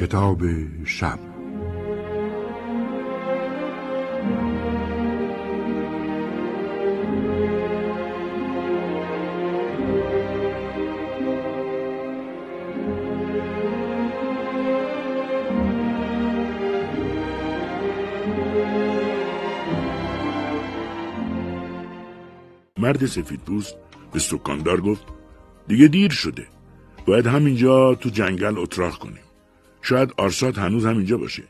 کتاب شب. مرد سفید پوست به سکاندار گفت دیگه دیر شده باید همینجا تو جنگل اتراق کنیم شاید آرسات هنوز هم اینجا باشه.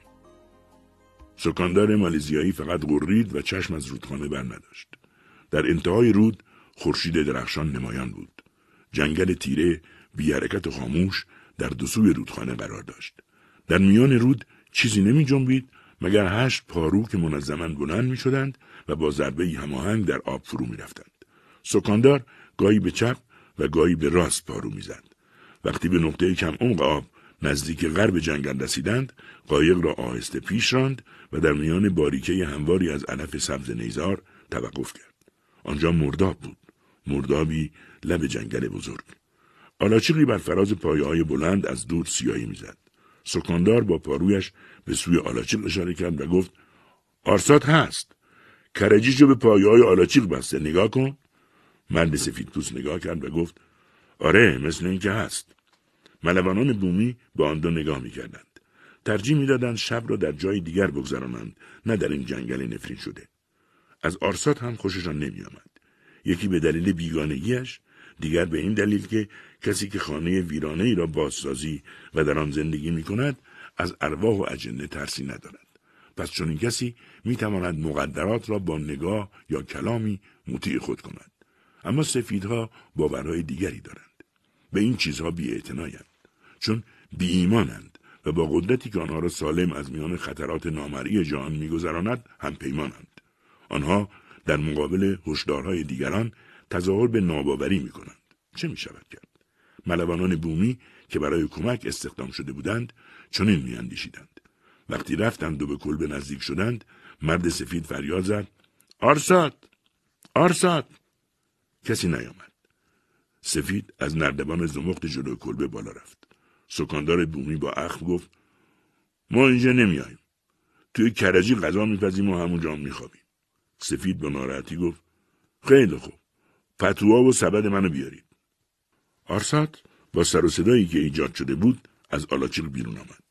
سکاندار مالیزیایی فقط غرید و چشم از رودخانه بر نداشت. در انتهای رود خورشید درخشان نمایان بود. جنگل تیره بی حرکت و خاموش در دو رودخانه قرار داشت. در میان رود چیزی نمی جنبید مگر هشت پارو که منظما بلند می شدند و با ضربه هماهنگ در آب فرو می رفتند. سکاندار گاهی به چپ و گاهی به راست پارو می‌زد. وقتی به نقطه کم عمق آب نزدیک غرب جنگل رسیدند قایق را آهسته پیش راند و در میان باریکه همواری از علف سبز نیزار توقف کرد. آنجا مرداب بود. مردابی لب جنگل بزرگ. آلاچیقی بر فراز پایه های بلند از دور سیاهی می‌زد. سکاندار با پارویش به سوی آلاچیق اشاره کرد و گفت آرسات هست. کرجیشو به پایه های آلاچیق بسته. نگاه کن. مرد سفید پوست نگاه کرد و گفت آره مثل اینکه هست ملوانان بومی به آن دو نگاه می‌کردند ترجیح می‌دادند شب را در جای دیگر بگذرانند نه در این جنگل نفرین شده از آرسات هم خوششان نمیآمد یکی به دلیل بیگانگیش دیگر به این دلیل که کسی که خانه ویرانه ای را بازسازی و در آن زندگی می کند از ارواح و اجنه ترسی ندارد. پس چون این کسی می تواند مقدرات را با نگاه یا کلامی مطیع خود کند. اما سفیدها باورهای دیگری دارند. به این چیزها بی چون بی ایمانند و با قدرتی که آنها را سالم از میان خطرات نامری جهان میگذراند هم پیمانند. آنها در مقابل هشدارهای دیگران تظاهر به ناباوری می کنند. چه می شود کرد؟ ملوانان بومی که برای کمک استخدام شده بودند چنین میاندیشیدند. وقتی رفتند و به کلبه نزدیک شدند مرد سفید فریاد زد آرساد آرساد کسی نیامد. سفید از نردبان زمخت جلو کلبه بالا رفت. سکاندار بومی با اخم گفت ما اینجا نمیاییم. توی کرجی غذا میپزیم و همونجا میخوابیم. سفید با ناراحتی گفت خیلی خوب. پتوها و سبد منو بیارید. آرسات با سر و صدایی که ایجاد شده بود از آلاچیق بیرون آمد.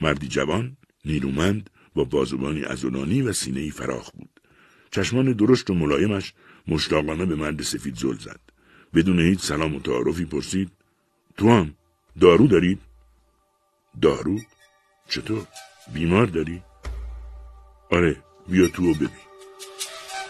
مردی جوان نیرومند با بازوانی ازولانی و سینه فراخ بود. چشمان درشت و ملایمش مشتاقانه به مرد سفید زل زد بدون هیچ سلام و تعارفی پرسید تو هم دارو دارید؟ دارو؟ چطور؟ بیمار داری؟ آره بیا تو و ببین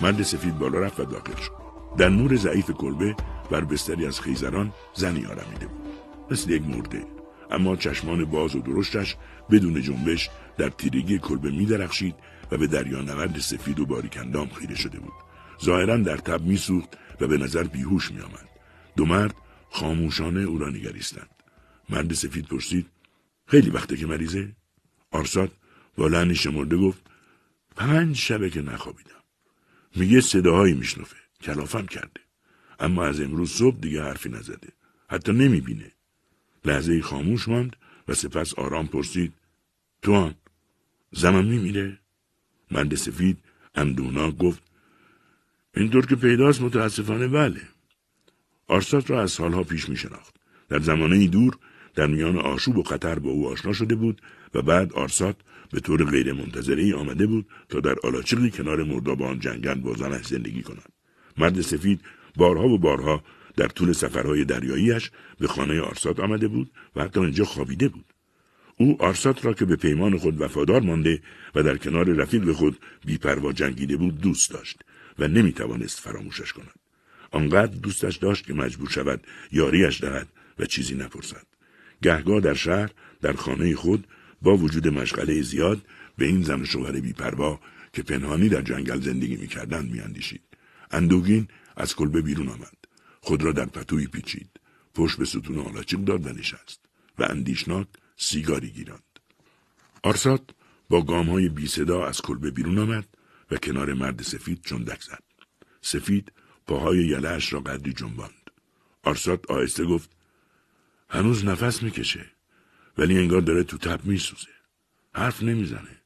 مرد سفید بالا رفت و داخل شد در نور ضعیف کلبه بر بستری از خیزران زنی آرمیده بود مثل یک مرده اما چشمان باز و درشتش بدون جنبش در تیرگی کلبه می درخشید و به دریا نورد سفید و باریکندام خیره شده بود ظاهرا در تب میسوخت و به نظر بیهوش می آمد. دو مرد خاموشانه او را نگریستند. مرد سفید پرسید خیلی وقته که مریضه؟ آرساد با لحنی شمرده گفت پنج شبه که نخوابیدم. میگه صداهایی میشنفه کلافم کرده. اما از امروز صبح دیگه حرفی نزده. حتی نمی‌بینه. لحظه خاموش ماند و سپس آرام پرسید تو هم زمان میمیره مرد سفید اندونا گفت اینطور که پیداست متاسفانه بله آرسات را از سالها پیش می در زمانه دور در میان آشوب و خطر با او آشنا شده بود و بعد آرسات به طور غیر ای آمده بود تا در آلاچیقی کنار مردابان جنگل با زنش زندگی کند. مرد سفید بارها و بارها در طول سفرهای دریاییش به خانه آرسات آمده بود و حتی اینجا خوابیده بود. او آرسات را که به پیمان خود وفادار مانده و در کنار رفیق خود بیپروا جنگیده بود دوست داشت و نمی توانست فراموشش کند. آنقدر دوستش داشت که مجبور شود یاریش دهد و چیزی نپرسد. گهگاه در شهر در خانه خود با وجود مشغله زیاد به این زن شوهر بیپروا که پنهانی در جنگل زندگی می‌کردند میاندیشید اندوگین از کلبه بیرون آمد خود را در پتوی پیچید پشت به ستون آلاچیق داد و نشست و اندیشناک سیگاری گیراند. آرسات با گام های بی صدا از کلبه بیرون آمد و کنار مرد سفید چندک زد. سفید پاهای یلهش را قدری جنباند. آرسات آهسته گفت هنوز نفس می‌کشه ولی انگار داره تو تب میسوزه. حرف نمی‌زنه.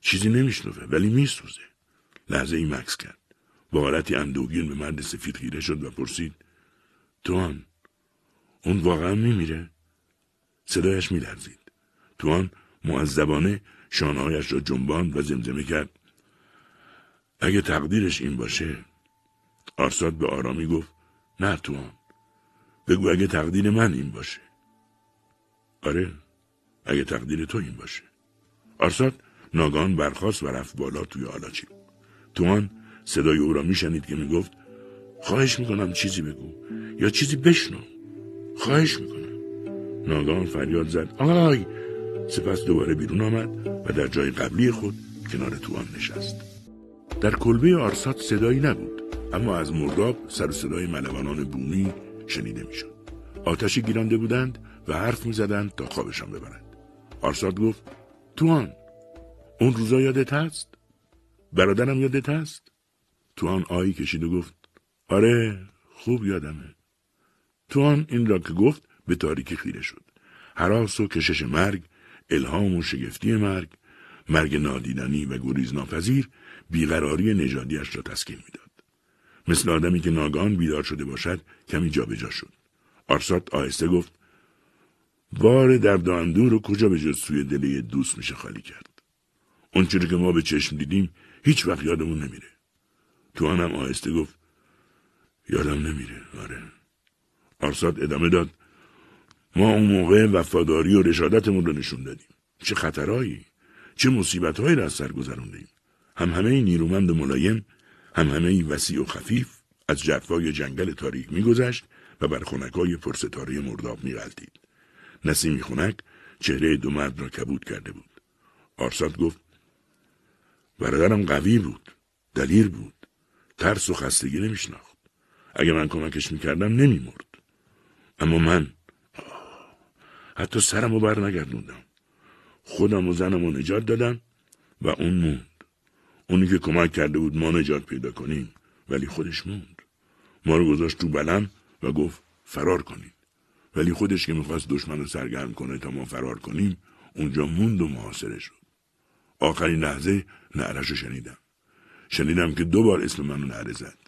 چیزی نمیشنوه ولی میسوزه. لحظه ای مکس کرد. با حالتی اندوگین به مرد سفید خیره شد و پرسید توان اون واقعا میمیره؟ صدایش میلرزید. توان معذبانه شانهایش را جنباند و زمزمه کرد اگه تقدیرش این باشه آرساد به آرامی گفت نه توان. بگو اگه تقدیر من این باشه. آره اگه تقدیر تو این باشه. آرساد ناگان برخاست و رفت بالا توی آلاچی. توان صدای او را میشنید که می‌گفت خواهش می‌کنم چیزی بگو یا چیزی بشنو. خواهش می‌کنم. ناگان فریاد زد آی! سپس دوباره بیرون آمد و در جای قبلی خود کنار توان نشست. در کلبه آرسات صدایی نبود اما از مرداب سر صدای ملوانان بومی شنیده می‌شد. آتشی گیرانده بودند و حرف می‌زدند تا خوابشان ببرند. آرسات گفت توان اون روزا یادت هست؟ برادرم یادت هست؟ توان آیی کشید و گفت آره خوب یادمه. توان این را که گفت به تاریکی خیره شد. حراس و کشش مرگ الهام و شگفتی مرگ مرگ نادیدنی و گریز ناپذیر بیقراری نژادیاش را تسکین می‌داد. مثل آدمی که ناگان بیدار شده باشد کمی جابجا شد. آرسات آهسته گفت بار درد و اندور رو کجا به جز سوی دل دوست میشه خالی کرد؟ اون که ما به چشم دیدیم هیچ وقت یادمون نمیره. تو هم آهسته گفت یادم نمیره آره. آرسات ادامه داد ما اون موقع وفاداری و رشادتمون رو نشون دادیم. چه خطرهایی چه مصیبتهایی را از سر گذروندیم هم همه نیرومند و ملایم هم همه وسیع و خفیف از جرفای جنگل تاریک میگذشت و بر خونکای پرستاره مرداب میغلطید نسیمی خونک چهره دو مرد را کبود کرده بود. آرسات گفت برادرم قوی بود دلیر بود ترس و خستگی نمیشناخت. اگه من کمکش می‌کردم نمیمرد. اما من حتی سرم رو بر نگردوندم خودم و زنم رو نجات دادم و اون موند. اونی که کمک کرده بود ما نجات پیدا کنیم ولی خودش موند. ما رو گذاشت تو بلم و گفت فرار کنید. ولی خودش که می‌خواست دشمن رو سرگرم کنه تا ما فرار کنیم اونجا موند و محاصره شد. آخرین لحظه نعرش رو شنیدم. شنیدم که دو بار اسم منو نعره زد.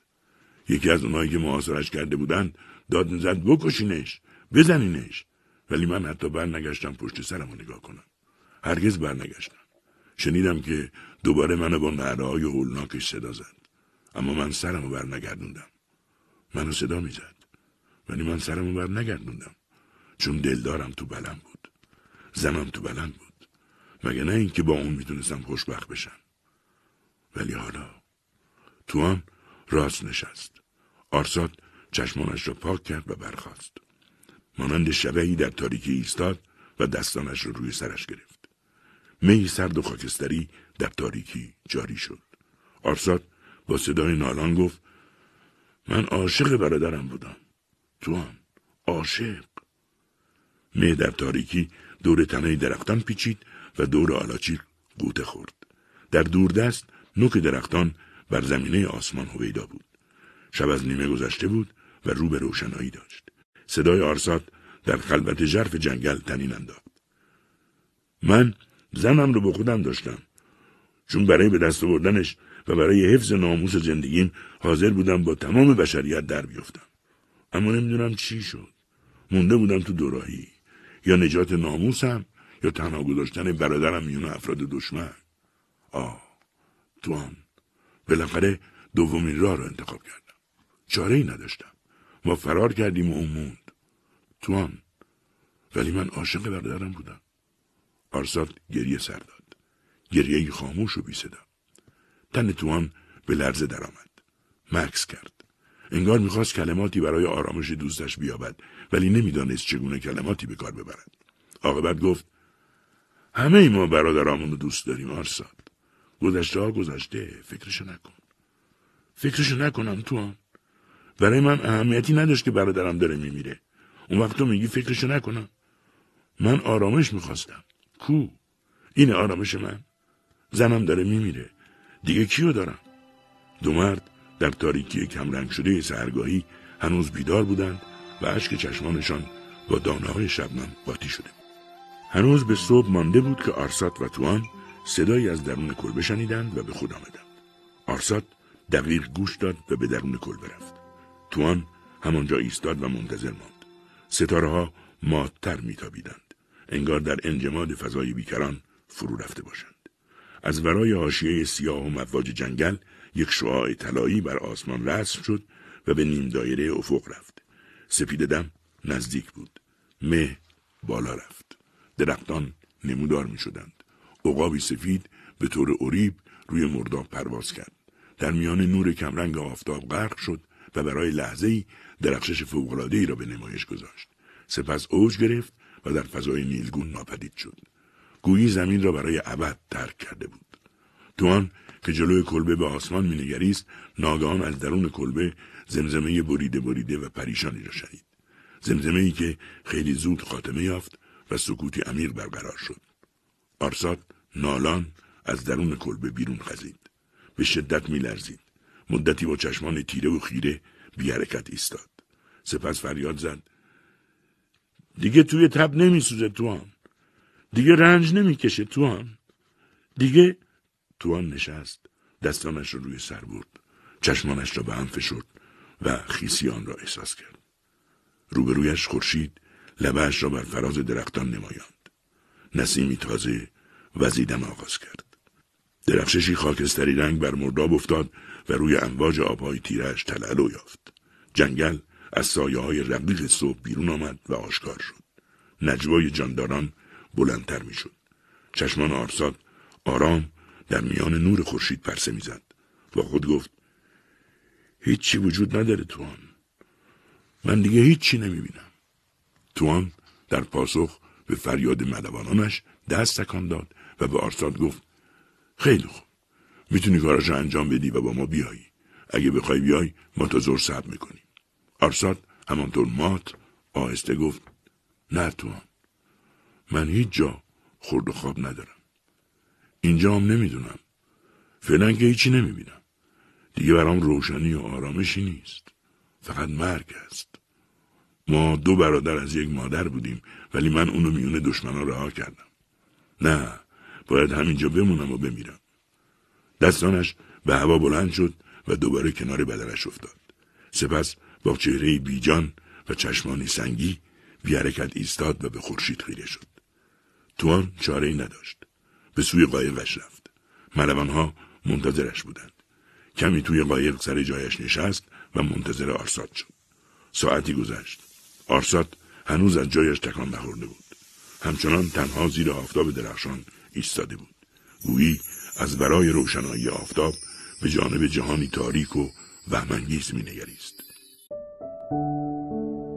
یکی از اونایی که محاصرش کرده بودند داد می‌زد بکشینش بزنینش. ولی من حتی بر نگشتم پشت سرم رو نگاه کنم. هرگز برنگشتم. شنیدم که دوباره منو با نعره های هولناکش صدا زد. اما من سرم رو بر نگردوندم منو صدا می‌زد. ولی من سرم رو بر نگردوندم چون دلدارم تو بلم بود. زنم تو بلم بود. مگه نه اینکه با اون می‌تونستم خوشبخت بشم. ولی حالا توان راست نشست. آرساد چشمانش را پاک کرد و برخاست. مانند شبهی در تاریکی ایستاد و دستانش را روی سرش گرفت. می سرد و خاکستری در تاریکی جاری شد. آرساد با صدای نالان گفت من عاشق برادرم بودم. توان عاشق. می در تاریکی دور تنه درختان پیچید و دور آلاچی قوطه خورد. در دوردست نوک درختان بر زمینه آسمان هویدا بود. شب از نیمه گذشته بود و رو به روشنایی داشت. صدای آرسات در خلبت ژرف جنگل تنین انداخت. من زنم رو به خودم داشتم. چون برای به دست آوردنش و برای حفظ ناموس زندگیم حاضر بودم با تمام بشریت در بیفتم. اما نمی‌دونم چی شد. مونده بودم تو دوراهی. یا نجات ناموسم یا تنها گذاشتن برادرم میون افراد دشمن. آه توان بالاخره دومین راه را انتخاب کردم. چاره ای نداشتم. ما فرار کردیم و اون موند. توان ولی من عاشق برادرم بودم. آرساد گریه سر داد. گریه خاموش و بی صدا تن توان به لرزه درآمد. مکس کرد. انگار می‌خواست کلماتی برای آرامش دوستش بیابد ولی نمی‌دانست چگونه کلماتی به کار ببرد. عاقبت گفت همه ما برادرامون رو دوست داریم آرساد گذشته ها گذشته فکرشو نکن. فکرشو نکنم تو هم. برای من اهمیتی نداشت که برادرم داره میمیره. اون وقت تو میگی فکرشو نکنم. من آرامش می‌خواستم. کو این آرامش من. زنم داره میمیره. دیگه کیو دارم؟ دو مرد در تاریکی کمرنگ شده سهرگاهی هنوز بیدار بودند و اشک چشمانشان با دانه های شبنم قاطی شده. هنوز به صبح مانده بود که آرسات و توان صدایی از درون کلبه شنیدند و به خود آمدند. آرسات دقیق گوش داد و به درون کلبه رفت توان همانجا ایستاد و منتظر ماند. ستاره ها مادتر میتابیدند. انگار در انجماد فضای بیکران فرو رفته باشند. از ورای حاشیه سیاه و مواج جنگل یک شعاع طلایی بر آسمان رسم شد و به نیم دایره افق رفت. سپید دم نزدیک بود. مه بالا رفت. درختان نمودار می شدند عقابی سفید به طور اوریب روی مرداب پرواز کرد. در میان نور کمرنگ آفتاب غرق شد و برای لحظه ای درخشش فوق‌العاده‌ای را به نمایش گذاشت. سپس اوج گرفت و در فضای نیلگون ناپدید شد. گویی زمین را برای ابد ترک کرده بود. توان که جلوی کلبه به آسمان مینگریست ناگهان از درون کلبه زمزمه بریده بریده و پریشانی را شنید. زمزمه ای که خیلی زود خاتمه یافت و سکوتی عمیق برقرار شد. آرسات نالان از درون کلبه بیرون خزید. به شدت میلرزید. مدتی با چشمان تیره و خیره بی حرکت ایستاد. سپس فریاد زد. دیگه توی تب نمیسوزه توان دیگه رنج نمی‌کشه توان دیگه توان نشست. دستانش را روی سر برد. چشمانش را به هم فشرد و خیسیان را احساس کرد. روبرویش خورشید لبهاش را بر فراز درختان نمایاند. نسیمی تازه وزیدن آغاز کرد. درخششی خاکستری رنگ بر مرداب افتاد و روی امواج آبهای تیرش تلالو یافت. جنگل از سایه های رقیق صبح بیرون آمد و آشکار شد. نجوای جانداران بلندتر می‌شد. چشمان آرساد آرام در میان نور خورشید پرسه می‌زد و خود گفت هیچی وجود نداره توان من دیگه هیچی نمی‌بینم. توان در پاسخ به فریاد ملوانانش دست تکان داد و به آرساد گفت خیلی خوب. می‌تونی کاراشو انجام بدی و با ما بیایی. اگه بخوای بیای ما تا زور صبر می‌کنیم. آرساد همانطور مات آهسته گفت نه توان من هیچ جا خورد و خواب ندارم. اینجا هم نمی‌دونم. فعلا که هیچی نمی‌بینم. دیگه برام روشنی و آرامشی نیست. فقط مرگ است. ما دو برادر از یک مادر بودیم ولی من اونو میون دشمنا رها کردم. نه باید همینجا بمونم و بمیرم. دستانش به هوا بلند شد و دوباره کنار بدنش افتاد. سپس با چهره بیجان و چشمانی سنگی بی حرکت ایستاد و به خورشید خیره شد. توان چاره ای نداشت. به سوی قایقش رفت. ملوانها منتظرش بودند. کمی توی قایق سر جایش نشست و منتظر آرساد شد. ساعتی گذشت. آرساد هنوز از جایش تکان نخورده بود. همچنان تنها زیر آفتاب درخشان ایستاده بود. گویی از برای روشنایی آفتاب به جانب جهانی تاریک و وهمانگیز مینگریست. うん。